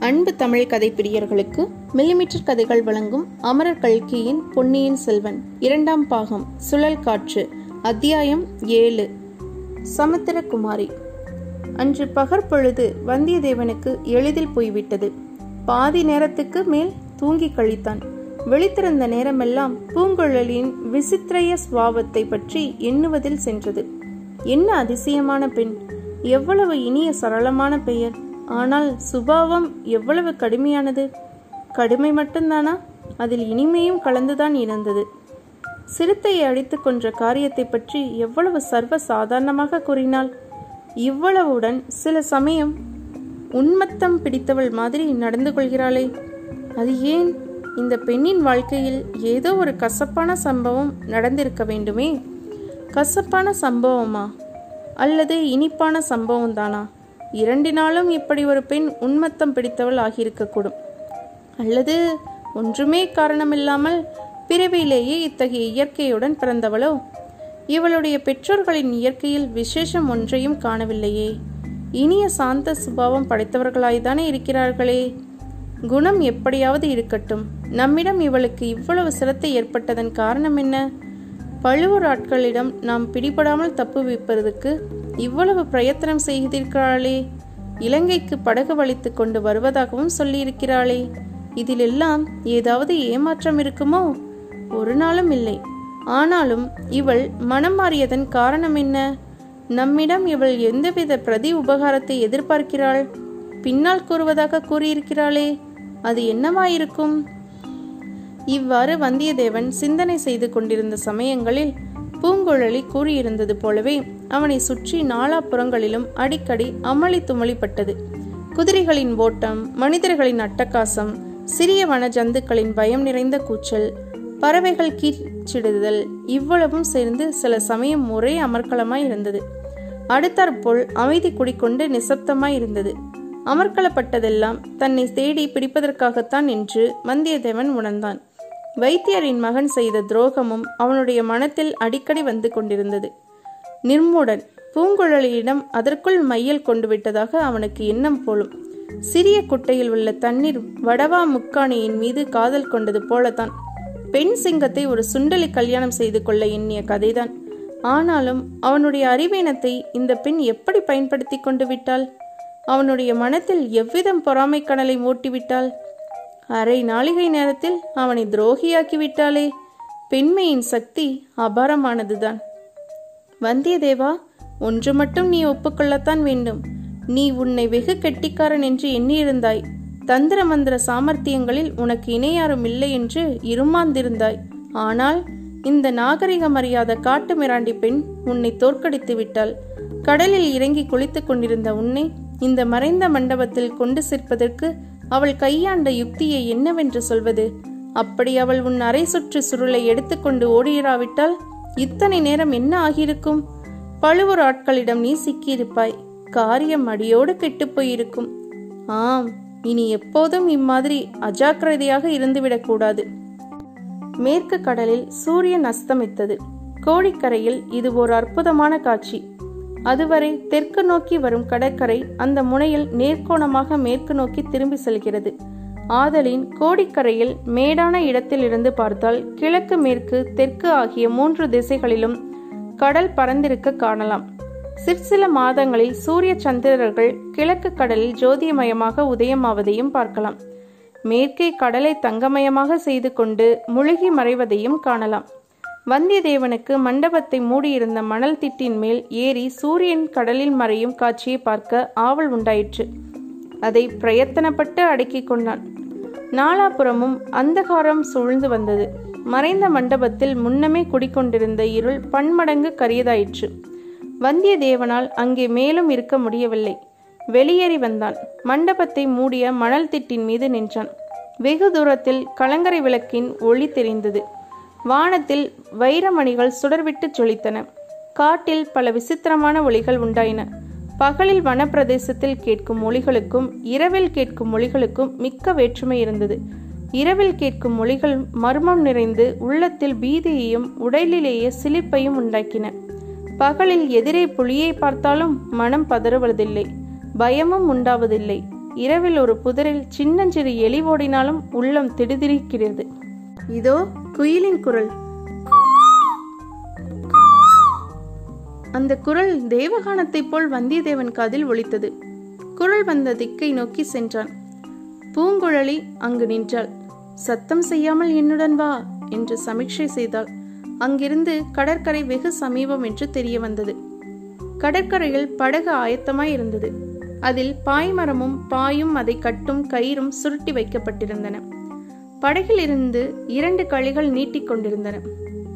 அன்பு தமிழ் கதை பிரியர்களுக்கு மில்லிமீட்டர் கதைகள் வழங்கும் அமரர் கல்கியின் பொன்னியின் செல்வன் இரண்டாம் பாகம் சுழல் காற்று அத்தியாயம் ஏழு. சமுத்திரகுமாரி. அன்று பகற்பொழுது வந்தியத்தேவனுக்கு எளிதில் போய்விட்டது. பாதி நேரத்துக்கு மேல் தூங்கி கழித்தான். விழித்திருந்த நேரமெல்லாம் பூங்குழலியின் விசித்திரய சுவாவத்தை பற்றி எண்ணுவதில் சென்றது. என்ன அதிசயமான பெண்! எவ்வளவு இனிய சரளமான பெயர்! ஆனால் சுபாவம் எவ்வளவு கடுமையானது? கடுமை மட்டும்தானா? அதில் இனிமையும் கலந்துதான் இருந்தது சிறுத்தையை அடித்து கொன்ற காரியத்தை பற்றி எவ்வளவு சர்வ சாதாரணமாக கூறினாள்? இவ்வளவுடன் சில சமயம் உன்மத்தம் பிடித்தவள் மாதிரி நடந்து கொள்கிறாளே. அது ஏன் இந்த பெண்ணின் வாழ்க்கையில் ஏதோ ஒரு கசப்பான சம்பவம் நடந்திருக்க வேண்டுமே? கசப்பான சம்பவமா? அல்லது இனிப்பான சம்பவம் தானா? இரண்டினாலும் இப்படி ஒரு பெண் உன்மத்தம் பிடித்தவள் ஆகியிருக்கக்கூடும். அல்லது ஒன்றுமே காரணமில்லாமல் பிறவியிலேயே இத்தகைய இயற்கையுடன் பிறந்தவளோ? இவளுடைய பெற்றோர்களின் இயற்கையில் விசேஷம் ஒன்றையும் காணவில்லையே. இனிய சாந்த சுபாவம் படைத்தவர்களாய்தானே இருக்கிறார்களே. குணம் எப்படியாவது இருக்கட்டும். நம்மிடம் இவளுக்கு இவ்வளவு சிரத்தை ஏற்பட்டதன் காரணம் என்ன? பழுவூர் ஆட்களிடம் நாம் பிடிபடாமல் தப்பு வைப்பதற்கு இவ்வளவு பிரயத்தனம் செய்திருக்கிறாளே. இலங்கைக்கு படகு வலித்து கொண்டு வருவதாகவும் சொல்லியிருக்கிறாளே. இதிலெல்லாம் ஏதாவது ஏமாற்றம் இருக்குமோ? ஒரு நாளும் இல்லை. ஆனாலும் இவள் மனம் மாறியதன் காரணம் என்ன? நம்மிடம் இவள் எந்தவித பிரதி உபகாரத்தை எதிர்பார்க்கிறாள்? பின்னால் கூறுவதாக கூறியிருக்கிறாளே. அது என்னவாயிருக்கும்? இவ்வாறு வந்தியத்தேவன் சிந்தனை செய்து கொண்டிருந்த சமயங்களில் பூங்குழலி கூறியிருந்தது போலவே அவனை சுற்றி நாலாப்புறங்களிலும் அடிக்கடி அமளி துமளிப்பட்டது. குதிரைகளின் ஓட்டம் மனிதர்களின் அட்டகாசம் சிறிய வன ஜந்துக்களின் பயம் நிறைந்த கூச்சல் பறவைகள் கீச்சிடுதல் இவ்வளவும் சேர்ந்து சில சமயம் ஒரே அமர்க்கலமாய் இருந்தது. அடுத்தாற்போல் அமைதி குடிக்கொண்டு நிசப்தமாய் இருந்தது. அமர்க்கலப்பட்டதெல்லாம் தன்னை தேடி பிடிப்பதற்காகத்தான் என்று வந்தியத்தேவன் உணர்ந்தான். வைத்தியரின் மகன் செய்த துரோகமும் அவனுடைய மனத்தில் அடிக்கடி வந்து கொண்டிருந்தது. நிர்மூடன் பூங்குழலியிடம் அதற்குள் மையல் கொண்டு விட்டதாக அவனுக்கு எண்ணம் போலும். சிறிய குட்டையில் உள்ள தண்ணீர் வடவா முக்காணியின் மீது காதல் கொண்டது போலத்தான். பெண் சிங்கத்தை ஒரு சுண்டலி கல்யாணம் செய்து கொள்ள எண்ணிய கதைதான். ஆனாலும் அவனுடைய அறிவீனத்தை இந்த பெண் எப்படி பயன்படுத்தி கொண்டு விட்டாள்? அவனுடைய மனத்தில் எவ்விதம் பொறாமை கணலை மூட்டிவிட்டாள்? அரை நாளிகை நேரத்தில் அவனை துரோகியாக்கி விட்டாளே பெண்மையின் சக்தி அபாரமானதுதான். வந்தியத்தேவா ஒன்று மட்டும் நீ ஒப்புக்கொள்ளத்தான் வேண்டும். நீ உன்னை வெகு கெட்டிக்காரன் என்று எண்ணியிருந்தாய். தந்திர மந்திர சாமர்த்தியங்களில் உனக்கு இணையாரும் இல்லை என்று இருமாந்திருந்தாய். ஆனால் இந்த நாகரிக மரியாத காட்டு மிராண்டி பெண் உன்னை தோற்கடித்து விட்டாள். கடலில் இறங்கி குளித்துக் கொண்டிருந்த உன்னை இந்த மறைந்த மண்டபத்தில் கொண்டு சேர்ப்பதற்கு அவள் கையாண்ட யுக்தியை என்னவென்று சொல்வது? அப்படி அவள் உன் அரை சுற்று சுருளை எடுத்துக்கொண்டு ஓடியிராவிட்டால் இத்தனை நேரம் என்ன ஆகியிருக்கும்? பழுவூர் ஆட்களிடம் நீ சிக்கியிருப்பாய். காரியம் அடியோடு கெட்டுப் போயிருக்கும். ஆம் இனி எப்போதும் இம்மாதிரி அஜாக்கிரதையாக இருந்துவிடக்கூடாது மேற்கு கடலில் சூரியன் அஸ்தமித்தது. கோடிக்கரையில் இது ஒரு அற்புதமான காட்சி. அதுவரை தெற்கு நோக்கி வரும் கடற்கரை அந்த முனையில் நேர்கோணமாக மேற்கு நோக்கி திரும்பி செல்கிறது. ஆதலின் கோடிக்கரையில் மேடான இடத்திலிருந்து பார்த்தால் கிழக்கு மேற்கு தெற்கு ஆகிய மூன்று திசைகளிலும் கடல் பறந்திருக்க காணலாம். சிற்சில மாதங்களில் சூரிய சந்திரர்கள் கிழக்கு கடலில் ஜோதியமயமாக உதயமாவதையும் பார்க்கலாம். மேற்கே கடலை தங்கமயமாக செய்து கொண்டு முழுகி மறைவதையும் காணலாம். வந்தியத்தேவனுக்கு மண்டபத்தை மூடியிருந்த மணல் திட்டின் மேல் ஏறி சூரியன் கடலில் மறையும் காட்சியை பார்க்க ஆவல் உண்டாயிற்று. அதை பிரயத்தனப்பட்டு அடக்கிக் கொண்டான். நாலாபுறமும் அந்தகாரம் சூழ்ந்து வந்தது. மறைந்த மண்டபத்தில் முன்னமே குடிக்கொண்டிருந்த இருள் பன்மடங்கு கரியதாயிற்று. வந்தியத்தேவனால் அங்கே மேலும் இருக்க முடியவில்லை. வெளியேறி வந்தான். மண்டபத்தை மூடிய மணல் திட்டின் மீது நின்றான். வெகு தூரத்தில் கலங்கரை விளக்கின் ஒளி தெரிந்தது. வானத்தில் வைரமணிகள் சுடர்விட்டு ஜொலித்தன காட்டில் பல விசித்திரமான ஒளிகள் உண்டாயின. பகலில் வனப்பிரதேசத்தில் கேட்கும் மொழிகளுக்கும் இரவில் கேட்கும் மொழிகளுக்கும் மிக்க வேற்றுமை இருந்தது. இரவில் கேட்கும் மொழிகள் மர்மம் நிறைந்து உள்ளத்தில் பீதியையும் உடலிலேயே சிலிப்பையும் உண்டாக்கின. பகலில் எதிரே புலியை பார்த்தாலும் மனம் பதறுவதில்லை பயமும் உண்டாவதில்லை. இரவில் ஒரு புதரில் சின்னஞ்சிறு எலி ஓடினாலும் உள்ளம் திடுதிரிக்கிறது. இதோ குயிலின் குரல். அந்த குரல் தேவகானத்தைப் போல் வந்தியத்தேவன் காதில் ஒலித்தது. குரல் வந்த திக்கை நோக்கி சென்றான். பூங்குழலி அங்கு நின்றாள். சத்தம் செய்யாமல் என்னுடன் வா என்று சமீட்சை செய்தாள். அங்கிருந்து கடற்கரை வெகு சமீபம் என்று தெரிய வந்தது. கடற்கரையில் படகு ஆயத்தமாய் இருந்தது. அதில் பாய்மரமும் பாயும் அதை கட்டும் கயிறும் சுருட்டி வைக்கப்பட்டிருந்தன. படகில் இருந்து இரண்டு களிகள் நீட்டிக் கொண்டிருந்தன.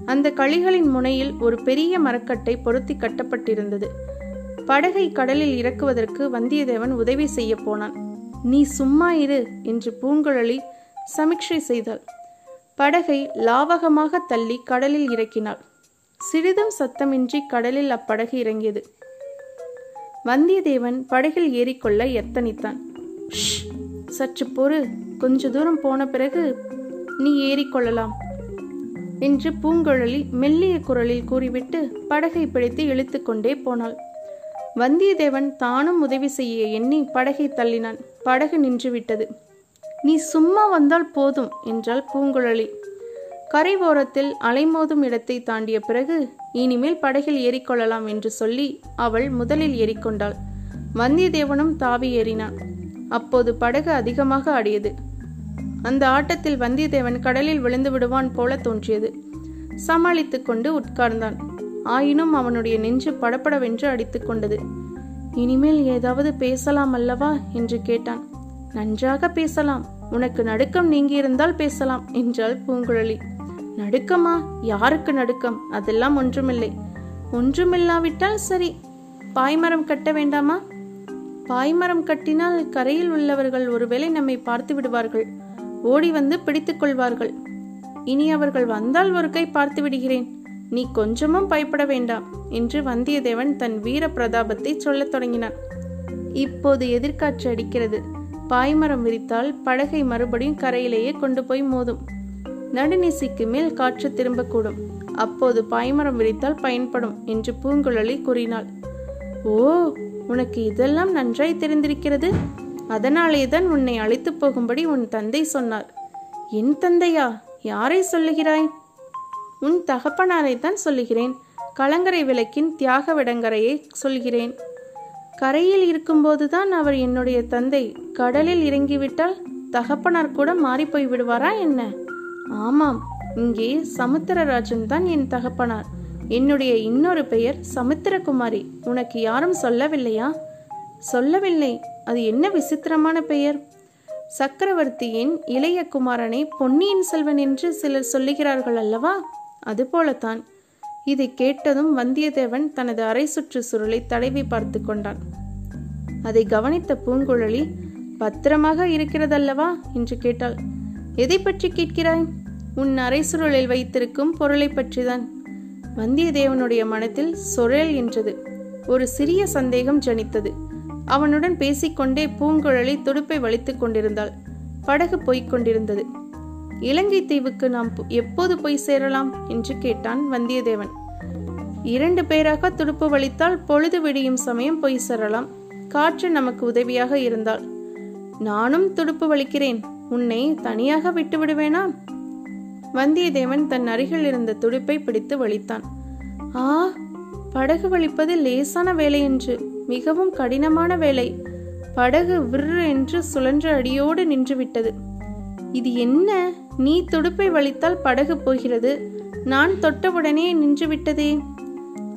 அந்த களிகளின் முனையில் ஒரு பெரிய மரக்கட்டை பொருத்தி கட்டப்பட்டிருந்தது. படகை கடலில் இறக்குவதற்கு வந்தியத்தேவன் உதவி செய்ய போனான். நீ சும்மா இரு என்று பூங்குழலி சமிக்ஷை செய்தாள். படகை லாவகமாக தள்ளி கடலில் இறக்கினாள். சிறிதும் சத்தமின்றி கடலில் அப்படகு இறங்கியது. வந்தியத்தேவன் படகில் ஏறிக்கொள்ள எத்தனித்தான். சற்று பொறு கொஞ்ச தூரம் போன பிறகு நீ ஏறிக்கொள்ளலாம் என்று பூங்குழலி மெல்லிய குரலில் கூறிவிட்டு படகை பிடித்து இழுத்துக்கொண்டே போனாள். வந்தியத்தேவன் தானும் உதவி செய்ய எண்ணி படகை தள்ளினான். படகு நின்றுவிட்டது. நீ சும்மா வந்தால் போதும் என்றாள் பூங்குழலி. கரை ஓரத்தில் அலைமோதும் இடத்தை தாண்டிய பிறகு இனிமேல் படகில் ஏறிக்கொள்ளலாம் என்று சொல்லி அவள் முதலில் ஏறிக்கொண்டாள். வந்தியத்தேவனும் தாவி ஏறினான். அப்போது படகு அதிகமாக ஆடியது. அந்த ஆட்டத்தில் வந்தியத்தேவன் கடலில் விழுந்து விடுவான் போல தோன்றியது. சமாளித்துக் கொண்டு உட்கார்ந்தான். ஆயினும் அவனுடைய நெஞ்சு படப்படவென்று அடித்துக் கொண்டது. இனிமேல் ஏதாவது பேசலாம் அல்லவா? என்று கேட்டான். நன்றாக பேசலாம். உனக்கு நடுக்கம் நீங்கியிருந்தால் பேசலாம் என்றாள் பூங்குழலி. நடுக்கமா? யாருக்கு நடுக்கம்? அதெல்லாம் ஒன்றுமில்லை. ஒன்றுமில்லாவிட்டால் சரி. பாய்மரம் கட்ட வேண்டாமா? பாய்மரம் கட்டினால் கரையில் உள்ளவர்கள் ஒருவேளை நம்மை பார்த்து விடுவார்கள். ஓடி வந்து பிடித்துக் கொள்வார்கள். இனி அவர்கள் வந்தால் ஒரு கை பார்த்து விடுகிறேன். நீ கொஞ்சமும் பயப்பட வேண்டாம் என்று வந்தியத்தேவன் தன் வீர பிரதாபத்தை சொல்லத் தொடங்கினான். இப்போது எதிர்காற்று அடிக்கிறது. பாய்மரம் விரித்தால் படகை மறுபடியும் கரையிலேயே கொண்டு போய் மோதும். நடுநிசைக்கு மேல் காற்று திரும்பக்கூடும். அப்போது பாய்மரம் விரித்தால் பயன்படும் என்று பூங்குழலி கூறினாள். ஓ உனக்கு இதெல்லாம் நன்றாய் தெரிந்திருக்கிறது. அதனாலேதான் உன்னை அழைத்து போகும்படி உன் தந்தை சொன்னார். என் தந்தையா யாரை சொல்லுகிறாய்? உன் தகப்பனாரை தான் சொல்லுகிறேன். கலங்கரை விளக்கின் தியாக விடங்கரையை சொல்கிறேன். கரையில் இருக்கும்போதுதான் அவர் என்னுடைய தந்தை கடலில் இறங்கிவிட்டால் தகப்பனார் கூட மாறிப்போய் விடுவாரா என்ன? ஆமாம் இங்கே சமுத்திரராஜன் தான் என் தகப்பனார். என்னுடைய இன்னொரு பெயர் சமுத்திரகுமாரி. உனக்கு யாரும் சொல்லவில்லையா? சொல்லவில்லை. அது என்ன விசித்திரமான பெயர்? சக்கரவர்த்தியின் இளைய குமாரனை பொன்னியின் செல்வன் என்று சிலர் சொல்லுகிறார்கள் அல்லவா? அதுபோலத்தான் இதை கேட்டதும் வந்தியத்தேவன் தனது அரை சுற்று சுருளை தடவி பார்த்து கொண்டான். அதை கவனித்த பூங்குழலி பத்திரமாக இருக்கிறதல்லவா? என்று கேட்டாள். எதை பற்றி கேட்கிறாய்? உன் அரை சுருளில் வைத்திருக்கும் பொருளை பற்றிதான். வந்தியத்தேவனுடைய மனத்தில் சொரல் என்றது ஒரு சிறிய சந்தேகம் ஜனித்தது. அவனுடன் பேசிக்கொண்டே பூங்குழலி துடுப்பை வலித்துக் கொண்டிருந்தாள். படகு போய்க் கொண்டிருந்தது. இலங்கை தீவுக்கு நாம் பு- எப்போது போய் சேரலாம்? என்று கேட்டான் வந்தியத்தேவன். இரண்டு பேராக துடுப்பு வலித்தால் பொழுது விடியும் சமயம் போய் சேரலாம். காற்று நமக்கு உதவியாக இருந்தால். நானும் துடுப்பு வலிக்கிறேன். உன்னை தனியாக விட்டு விடுவேனா வந்தியத்தேவன் தன் அருகில் இருந்த துடுப்பை பிடித்து வலித்தான். ஆ படகு வலிப்பது லேசான வேலை என்று மிகவும் கடினமான வேலை. படகு விற்று என்று சுழன்ற அடியோடு நின்றுவிட்டது இது என்ன? நீ துடுப்பை வலித்தால் படகு போகிறது. நான் தொட்டவுடனே நின்று விட்டதே.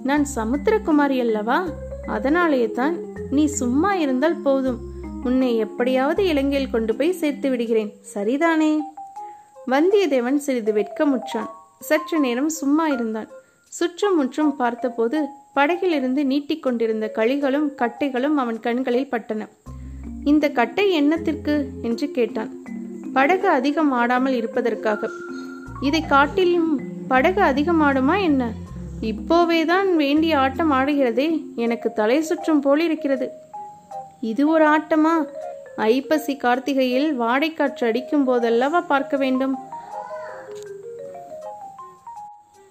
நான் சமுத்திரகுமாரி அல்லவா? அதனாலேயே தான் நீ சும்மா இருந்தால் போதும். உன்னை எப்படியாவது இலங்கையில் கொண்டு போய் சேர்த்து விடுகிறேன். சரிதானே? வந்தியத்தேவன் சிறிது வெட்கமுற்றான். சற்று நேரம் சும்மா இருந்தான். சுற்றும் முற்றும் பார்த்தபோது படகிலிருந்து நீட்டிக்கொண்டிருந்த களிகளும் கட்டைகளும் அவன் கண்களில் பட்டன. இந்த கட்டை என்னத்திற்கு? என்று கேட்டான். படகு அதிகம் ஆடாமல் இருப்பதற்காக. இதை காட்டிலும் படகு அதிகம் ஆடுமா என்ன? இப்போவேதான் வேண்டிய ஆட்டம் ஆடுகிறதே. எனக்கு தலை சுற்றும் போல் இருக்கிறது இது ஒரு ஆட்டமா? ஐப்பசி கார்த்திகையில் வாடைக்காற்று அடிக்கும் போதல்லவா பார்க்க வேண்டும்?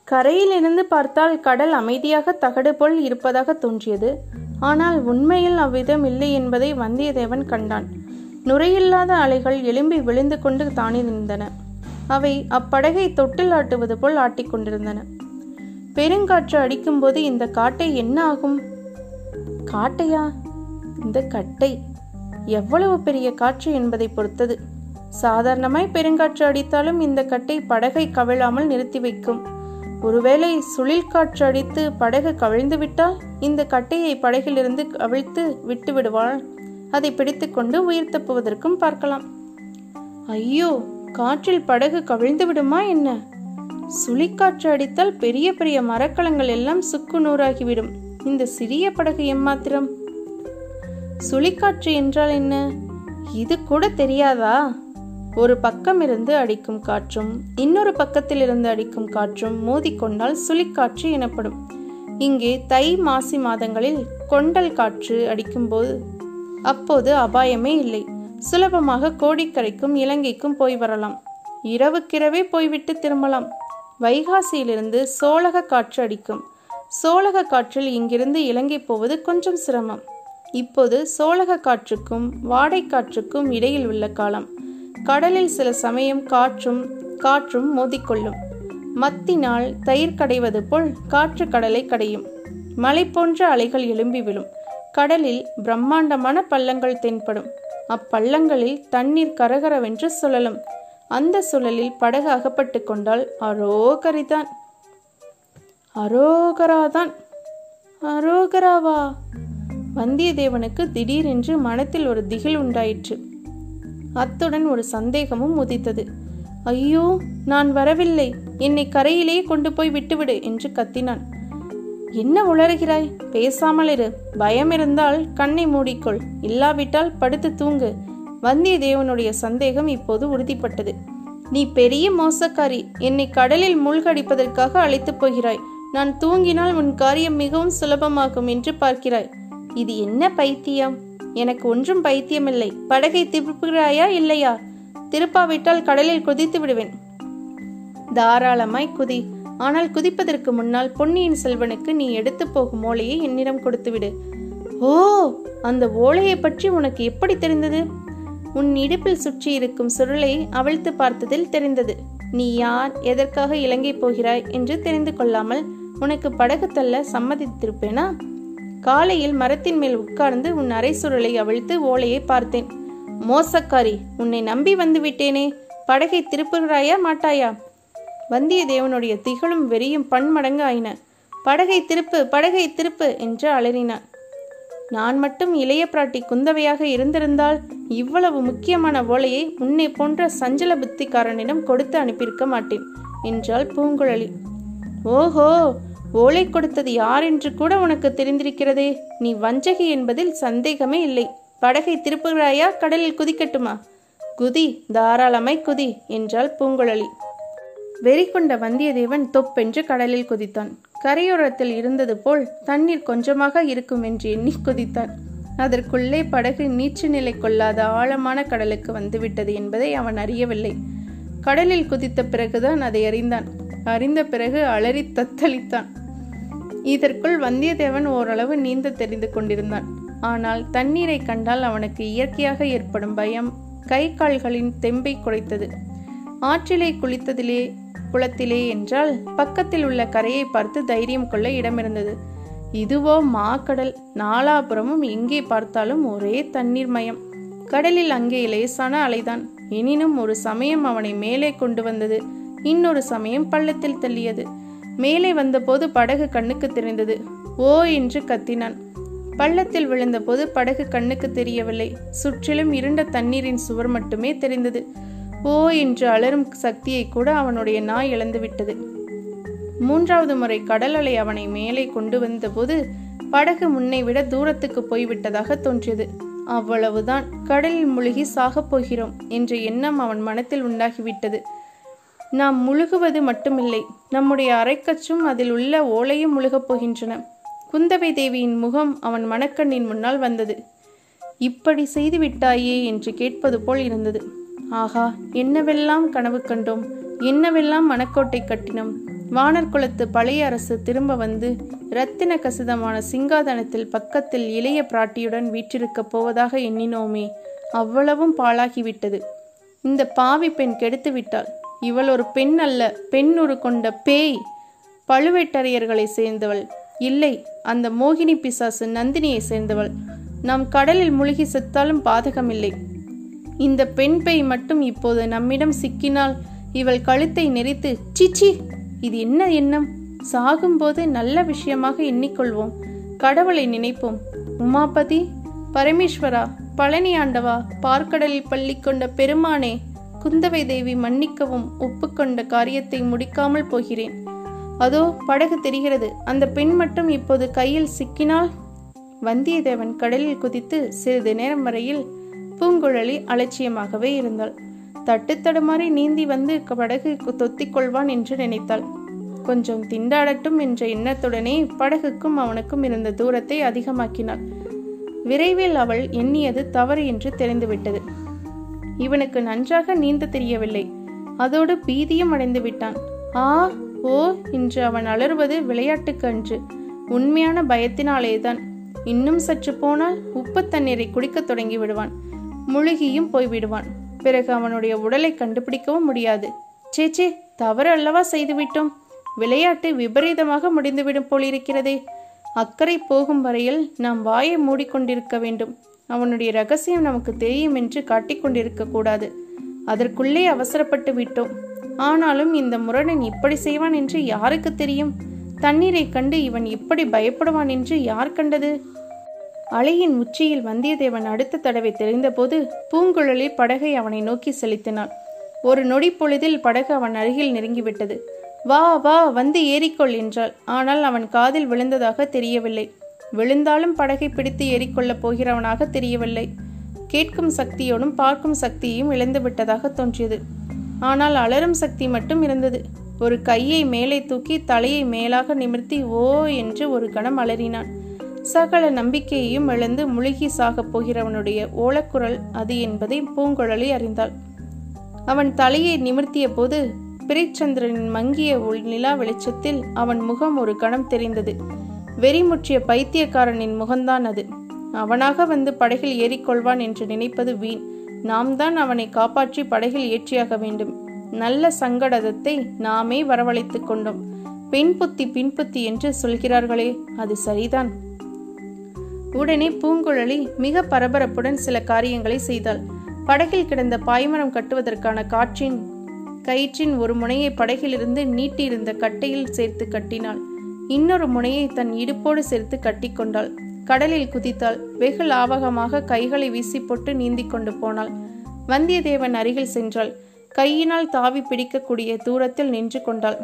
கரையிலிருந்து பார்த்தால் கடல் அமைதியாக தகடு போல் இருப்பதாக தோன்றியது. ஆனால் உண்மையில் அவ்விதம் இல்லை என்பதை வந்தியத்தேவன் கண்டான். நுரையில்லாத அலைகள் எலும்பி விழுந்து கொண்டு தானே நின்றன அவை அப்படகை தொட்டில் ஆட்டுவது போல் ஆட்டிக்கொண்டிருந்தன பெருங்காற்று அடிக்கும்போது இந்த காட்டை என்ன ஆகும்? காட்டையா? இந்த கட்டை. எவ்வளவு பெரிய காற்று என்பதை பொறுத்தது. சாதாரணமாய் பெருங்காற்று அடித்தாலும் இந்த கட்டை படகை கவிழாமல் நிறுத்தி வைக்கும். ஒருவேளை சுழில் காற்று அடித்து படகு கவிழ்ந்து விட்டால் இந்த கட்டையை படகிலிருந்து கவிழ்த்து விட்டு விடுவாள். அதை பிடித்துக்கொண்டு உயிர் தப்புவதற்கும் பார்க்கலாம். ஐயோ காற்றில் படகு கவிழ்ந்து விடுமா என்ன? சுழிக்காற்று அடித்தால் பெரிய பெரிய மரக்கலங்கள் எல்லாம் சுக்கு நூறாகிவிடும். இந்த சிறிய படகு எம்மாத்திரம்? சுழிக்காற்று என்றால் என்ன? இது கூட தெரியாதா? ஒரு பக்கம் இருந்து அடிக்கும் காற்றும் இன்னொரு பக்கத்தில் இருந்து அடிக்கும் காற்றும் மோதிக்கொண்டால் சுழிக்காற்று எனப்படும். இங்கே தை மாசி மாதங்களில் கொண்டல் காற்று அடிக்கும்போது அப்போது அபாயமே இல்லை. சுலபமாக கோடிக்கரைக்கும் இலங்கைக்கும் போய் வரலாம். இரவுக்கிரவே போய்விட்டு திரும்பலாம். வைகாசியிலிருந்து சோழக காற்று அடிக்கும். சோழக காற்றில் இங்கிருந்து இலங்கை போவது கொஞ்சம் சிரமம். இப்போது சோழக காற்றுக்கும் வாடை காற்றுக்கும் இடையில் உள்ள காலம். கடலில் சில சமயம் காற்றும் காற்றும் மோதிக்கொள்ளும். மத்தினால் தயிர் கடைவது போல் காற்று கடலை கடையும். மலை போன்ற அலைகள் எழும்பி விழும். கடலில் பிரம்மாண்டமான பள்ளங்கள் தென்படும். அப்பள்ளங்களில் தண்ணீர் கரகரவென்று சுழலும். அந்த சுழலில் படகு அகப்பட்டு கொண்டால் அரோகரிதான். அரோகராதான். அரோகராவா? வந்தியத்தேவனுக்கு திடீரென்று மனத்தில் ஒரு திகில் உண்டாயிற்று. அத்துடன் ஒரு சந்தேகமும் உதித்தது. ஐயோ நான் வரவில்லை. என்னை கரையிலே கொண்டு போய் விட்டுவிடு என்று கத்தினான். என்ன உளறுகிறாய்? பேசாமல் இரு. பயம் இருந்தால் கண்ணை மூடிக்கொள். இல்லாவிட்டால் படுத்து தூங்கு. வந்தியத்தேவனுடைய சந்தேகம் இப்போது உறுதிப்பட்டது. நீ பெரிய மோசக்காரி. என்னை கடலில் மூழ்கடிப்பதற்காக அழைத்துப் போகிறாய். நான் தூங்கினால் உன் காரியம் மிகவும் சுலபமாகும் என்று பார்க்கிறாய். இது என்ன பைத்தியம்? எனக்கு ஒன்றும் பைத்தியமில்லை. படகை திருப்புகிறாயா இல்லையா? திருப்பாவிட்டால் கடலில் குதித்து விடுவேன். தாராளமாய் குதி. ஆனால் குதிப்பதற்கு முன்னால் பொன்னியின் செல்வனுக்கு நீ எடுத்து போகும் ஓலையை என்னிடம் கொடுத்துவிடு. ஓ அந்த ஓலையை பற்றி உனக்கு எப்படி தெரிந்தது? உன் இடுப்பில் சுற்றி இருக்கும் சுருளை அவிழ்த்து பார்த்ததில் தெரிந்தது. நீ யார் எதற்காக இலங்கை போகிறாய் என்று தெரிந்து கொள்ளாமல் உனக்கு படகு தள்ள சம்மதித்திருப்பேனா? காலையில் மரத்தின் மேல் உட்கார்ந்து உன் அரை சுருளை அவிழ்த்து ஓலையை பார்த்தேன். மோசக்காரி உன்னை நம்பி வந்து விட்டேனே படகை திருப்புகிறாயா மாட்டாயா? வந்தியத்தேவனுடைய திகழும் வெறியும் பன்மடங்கு ஆயின படகை திருப்பு படகை திருப்பு என்று அலறினான். நான் மட்டும் இளைய பிராட்டி குந்தவையாக இருந்திருந்தால் இவ்வளவு முக்கியமான ஓலையை உன்னை போன்ற சஞ்சல புத்திக்காரனிடம் கொடுத்து அனுப்பியிருக்க மாட்டேன் என்றாள் பூங்குழலி. ஓஹோ ஓலை கொடுத்தது யார் என்று கூட உனக்கு தெரிந்திருக்கிறதே. நீ வஞ்சகி என்பதில் சந்தேகமே இல்லை. படகை திருப்புகிறாயா? கடலில் குதிக்கட்டுமா? குதி தாராளமாய் குதி என்றாள் பூங்குழலி. வெறி கொண்ட வந்தியத்தேவன் தொப்பென்று கடலில் குதித்தான். கரையோரத்தில் இருந்தது போல் தண்ணீர் கொஞ்சமாக இருக்கும் என்று எண்ணி குதித்தான். அதற்குள்ளே படகு நீச்சு நிலை கொள்ளாத ஆழமான கடலுக்கு வந்துவிட்டது என்பதை அவன் அறியவில்லை. கடலில் குதித்த பிறகுதான் அதை அறிந்தான். அறிந்த பிறகு அலறி தத்தளித்தான். இதற்குள் வந்தியத்தேவன் ஓரளவு நீந்த தெரிந்து கொண்டிருந்தான். ஆனால் தண்ணீரை கண்டால் அவனுக்கு இயற்கையாக ஏற்படும் பயம் கை கால்களின் தெம்பை குறைத்தது. ஆற்றிலே குளித்ததிலே குளத்திலே என்றால் பக்கத்தில் உள்ள கரையை பார்த்து தைரியம் கொள்ள இடமிருந்தது. இதுவோ மாக்கடல் நாலாபுறமும் எங்கே பார்த்தாலும் ஒரே தண்ணீர் மயம். கடலில் அங்கே லேசான அலைதான். எனினும் ஒரு சமயம் அவனை மேலே கொண்டு வந்தது. இன்னொரு சமயம் பள்ளத்தில் தள்ளியது. மேலே வந்தபோது படகு கண்ணுக்கு தெரிந்தது. ஓ என்று கத்தினான். பள்ளத்தில் விழுந்தபோது படகு கண்ணுக்கு தெரியவில்லை. சுற்றிலும் இருண்ட தண்ணீரின் சுவர் மட்டுமே தெரிந்தது. ஓ என்று அலரும் சக்தியை கூட அவனுடைய நாய் இழந்துவிட்டது. மூன்றாவது முறை கடல் அலை அவனை மேலே கொண்டு வந்தபோது படகு முன்னை விட தூரத்துக்கு போய்விட்டதாக தோன்றியது. அவ்வளவுதான். கடலில் முழுகி சாகப் போகிறோம் என்ற எண்ணம் அவன் மனத்தில் உண்டாகிவிட்டது. நாம் முழுகுவது மட்டுமில்லை. நம்முடைய அரைக்கச்சும் அதில் உள்ள ஓலையும் முழுகப் போகின்றன. குந்தவை தேவியின் முகம் அவன் மனக்கண்ணின் முன்னால் வந்தது. இப்படி செய்து விட்டாயே என்று கேட்பது போல் இருந்தது. ஆகா என்னவெல்லாம் கனவு கண்டோம்? என்னவெல்லாம் மணக்கோட்டை கட்டினோம்? வானர் குலத்து பழைய அரசு திரும்ப வந்து இரத்தின கசிதமான சிங்காதனத்தில் பக்கத்தில் இளைய பிராட்டியுடன் வீற்றிருக்கப் போவதாக எண்ணினோமே. அவ்வளவும் பாழாகிவிட்டது. இந்த பாவி பெண் கெடுத்து விட்டாள். இவள் ஒரு பெண் அல்ல பெண் ஒரு கொண்ட பேய். பழுவேட்டரையர்களை சேர்ந்தவள். இல்லை அந்த மோகினி பிசாசு நந்தினியை சேர்ந்தவள். நாம் கடலில் முழுகி செத்தாலும் பாதகமில்லை. இந்த பெண் பேய் மட்டும் இப்போது நம்மிடம் சிக்கினால் இவள் கழுத்தை நெரித்து சிச்சி இது என்ன எண்ணம்? சாகும்போது நல்ல விஷயமாக எண்ணிக்கொள்வோம். கடவுளை நினைப்போம். உமாபதி பரமேஸ்வரா பழனி ஆண்டவா பார்க்கடலில் பள்ளி கொண்ட பெருமானே குந்தவை தேவி மன்னிக்கவும் ஒப்புக்கொண்ட காரியத்தை முடிக்காமல் போகிறேன். அதோ படகு தெரிகிறது. அந்த பெண் மட்டும் இப்போது கையில் சிக்கினால்? வந்தியத்தேவன் கடலில் குதித்து சிறிது நேரம் வரையில் பூங்குழலி அலட்சியமாகவே இருந்தாள். தட்டு தடுமாறி நீந்தி வந்து படகு தொத்திக் கொள்வான் என்று நினைத்தாள். கொஞ்சம் திண்டாடட்டும் என்ற எண்ணத்துடனே படகுக்கும் அவனுக்கும் இருந்த தூரத்தை அதிகமாக்கினாள். விரைவில் அவள் எண்ணியது தவறு என்று தெரிந்துவிட்டது. இவனுக்கு நன்றாக நீந்த தெரியவில்லை. அதோடு பீதியும் அடைந்து விட்டான். ஆ ஓ என்று அவன் அலறுவது விளையாட்டுக்கு அன்று. உண்மையான பயத்தினாலேதான். இன்னும் சற்று போனால் உப்பு தண்ணீரை குடிக்கத் தொடங்கி விடுவான். முழுகியும் போய்விடுவான் பிறகு அவனுடைய உடலை கண்டுபிடிக்கவும் முடியாது. சேச்சே தவறு அல்லவா செய்துவிட்டோம் விளையாட்டு விபரீதமாக முடிந்துவிடும் போலிருக்கிறதே. அக்கறை போகும் வரையில் நாம் வாயை மூடிக்கொண்டிருக்க வேண்டும். அவனுடைய ரகசியம் நமக்கு தெரியும் என்று காட்டிக்கொண்டிருக்க கூடாது அதற்குள்ளே அவசரப்பட்டு விட்டோம். ஆனாலும் இந்த முரணன் இப்படி செய்வான் என்று யாருக்கு தெரியும்? தண்ணீரை கண்டு இவன் இப்படி பயப்படுவான் என்று யார் கண்டது? அலையின் உச்சியில் வந்தியத்தேவன் அடுத்த தடவை தெரிந்தபோது பூங்குழலி படகை அவனை நோக்கி செலுத்தினாள். ஒரு நொடி பொழுதில் படகு அவன் அருகில் நெருங்கிவிட்டது. வா வா வந்து ஏறிக்கொள் என்றாள். ஆனால் அவன் காதில் விழுந்ததாக தெரியவில்லை. விழுந்தாலும் படகை பிடித்து ஏறிக்கொள்ளப் போகிறவனாக தெரியவில்லை. கேட்கும் சக்தியோடும் பார்க்கும் சக்தியையும் இழந்து விட்டதாக தோன்றியது. ஆனால் அலரும் சக்தி மட்டும் இருந்தது. ஒரு கையை மேலே தூக்கி தலையை மேலாக நிமிர்த்தி ஓ என்று ஒரு கணம் அலறினான். சகல நம்பிக்கையையும் இழந்து முழுகி சாகப் போகிறவனுடைய ஓலக்குரல் அது என்பதை பூங்குழலி அறிந்தாள். அவன் தலையை நிமிர்த்திய போது பிரிச்சந்திரனின் மங்கிய நிலா வெளிச்சத்தில் அவன் முகம் ஒரு கணம் தெரிந்தது. வெறிமுற்றிய பைத்தியக்காரனின் முகம்தான் அது. அவனாக வந்து படகில் ஏறிக்கொள்வான் என்று நினைப்பது வீண். நாம் தான் அவனை காப்பாற்றி படகில் ஏற்றியாக வேண்டும். நல்ல சங்கடத்தை நாமே வரவழைத்துக் கொண்டோம். பின்புத்தி பின்புத்தி என்று சொல்கிறார்களே அது சரிதான். உடனே பூங்குழலி மிக பரபரப்புடன் சில காரியங்களை செய்தாள். படகில் கிடந்த பாய்மரம் கட்டுவதற்கான காற்றின் கயிற்றின் ஒரு முனையை படகிலிருந்து நீட்டியிருந்த கட்டையில் சேர்த்து கட்டினாள். இன்னொரு முனையை தன் இடுப்போடு சேர்த்து கட்டிக்கொண்டாள் கடலில் குதித்தாள். வெகு லாவகமாக கைகளை வீசி போட்டு நீந்தி கொண்டு போனாள். வந்தியத்தேவன் அருகில் சென்றாள். கையினால் தாவி பிடிக்கக்கூடிய தூரத்தில் நின்று கொண்டாள்.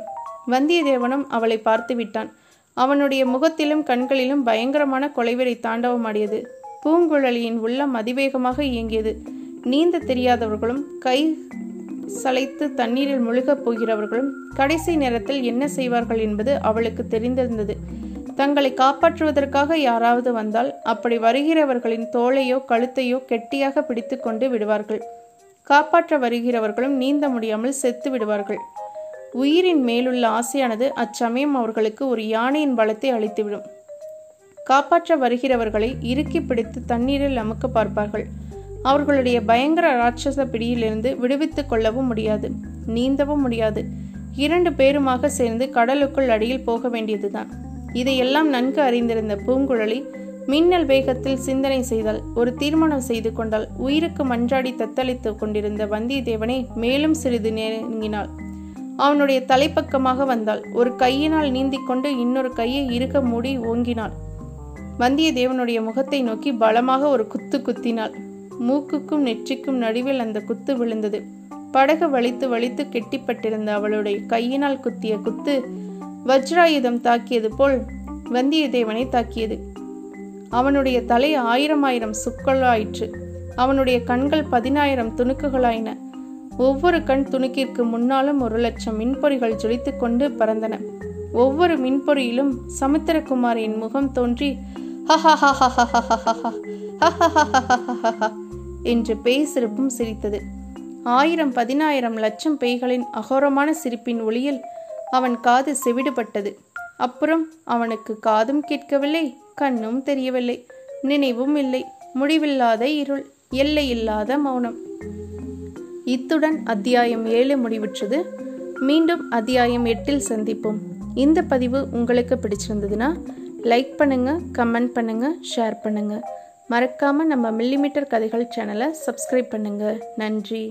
வந்தியத்தேவனும் அவளை பார்த்து விட்டான். அவனுடைய முகத்திலும் கண்களிலும் பயங்கரமான கொலைவெறி தாண்டவமாடியது பூங்குழலியின் உள்ளம் அதிவேகமாக இயங்கியது. நீந்த தெரியாதவர்களும் கை சளைத்து தண்ணீரில் முழுகப் போகிறவர்களும் கடைசி நேரத்தில் என்ன செய்வார்கள் என்பது அவளுக்கு தெரிந்திருந்தது. தங்களை காப்பாற்றுவதற்காக யாராவது வந்தால் அப்படி வருகிறவர்களின் தோளையோ கழுத்தையோ கெட்டியாக பிடித்து கொண்டு விடுவார்கள். காப்பாற்ற வருகிறவர்களும் நீந்த முடியாமல் செத்து விடுவார்கள். உயிரின் மேலுள்ள ஆசையானது அச்சமயம் அவர்களுக்கு ஒரு யானையின் பலத்தை அளித்துவிடும். காப்பாற்ற வருகிறவர்களை இறுக்கி பிடித்து தண்ணீரில் அமுக்க பார்ப்பார்கள். அவர்களுடைய பயங்கர ராட்சச பிடியிலிருந்து விடுவித்துக் கொள்ளவும் முடியாது நீந்தவும் முடியாது. இரண்டு பேருமாக சேர்ந்து கடலுக்குள் அடியில் போக வேண்டியதுதான். இதையெல்லாம் நன்கு அறிந்திருந்த பூங்குழலி மின்னல் வேகத்தில் சிந்தனை செய்தால் ஒரு தீர்மானம் செய்து கொண்டால் உயிருக்கு மன்றாடி தத்தளித்துக் கொண்டிருந்த வந்தியத்தேவனை மேலும் சிறிது நெருங்கினாள். அவனுடைய தலைப்பக்கமாக வந்தாள். ஒரு கையினால் நீந்திக்கொண்டு இன்னொரு கையை இருக மூடி ஓங்கினாள். வந்தியத்தேவனுடைய முகத்தை நோக்கி பலமாக ஒரு குத்து குத்தினாள். மூக்குக்கும் நெற்றிக்கும் நடுவில் அந்த குத்து விழுந்தது. படகு வலித்து வலித்து கெட்டிப்பட்டிருந்த அவளுடைய கையினால் குத்திய குத்து வஜ்ராயுதம் தாக்கியது போல் வந்தியத்தேவனை தாக்கியது. அவனுடைய தலை ஆயிரம் ஆயிரம் சுக்களாயிற்று. அவனுடைய கண்கள் பதினாயிரம் துணுக்குகளாயின. ஒவ்வொரு கண் துணுக்கிற்கு முன்னாலும் ஒரு லட்சம் மின்பொறிகள் ஜொலித்துக் கொண்டு பறந்தன. ஒவ்வொரு மின்பொறியிலும் சமுத்திரகுமாரியின் முகம் தோன்றி என்று பேய் சிரிப்பும் சிரித்தது ஆயிரம் பதினாயிரம் லட்சம் பேய்களின் அகோரமான சிரிப்பின் ஒளியில் அவன் காது செவிடுபட்டது அப்புறம் அவனுக்கு காதும் கேட்கவில்லை கண்ணும் தெரியவில்லை நினைவும் இல்லை முடிவில்லாத இருள் எல்லையில்லாத மௌனம் இத்துடன் அத்தியாயம் ஏழு முடிவுற்றது மீண்டும் அத்தியாயம் எட்டில் சந்திப்போம் இந்த பதிவு உங்களுக்கு பிடிச்சிருந்ததுன்னா லைக் பண்ணுங்கள் கமெண்ட் பண்ணுங்கள் ஷேர் பண்ணுங்கள் மறக்காமல் நம்ம மில்லிமீட்டர் கதைகள் சேனலை சப்ஸ்கிரைப் பண்ணுங்கள் நன்றி.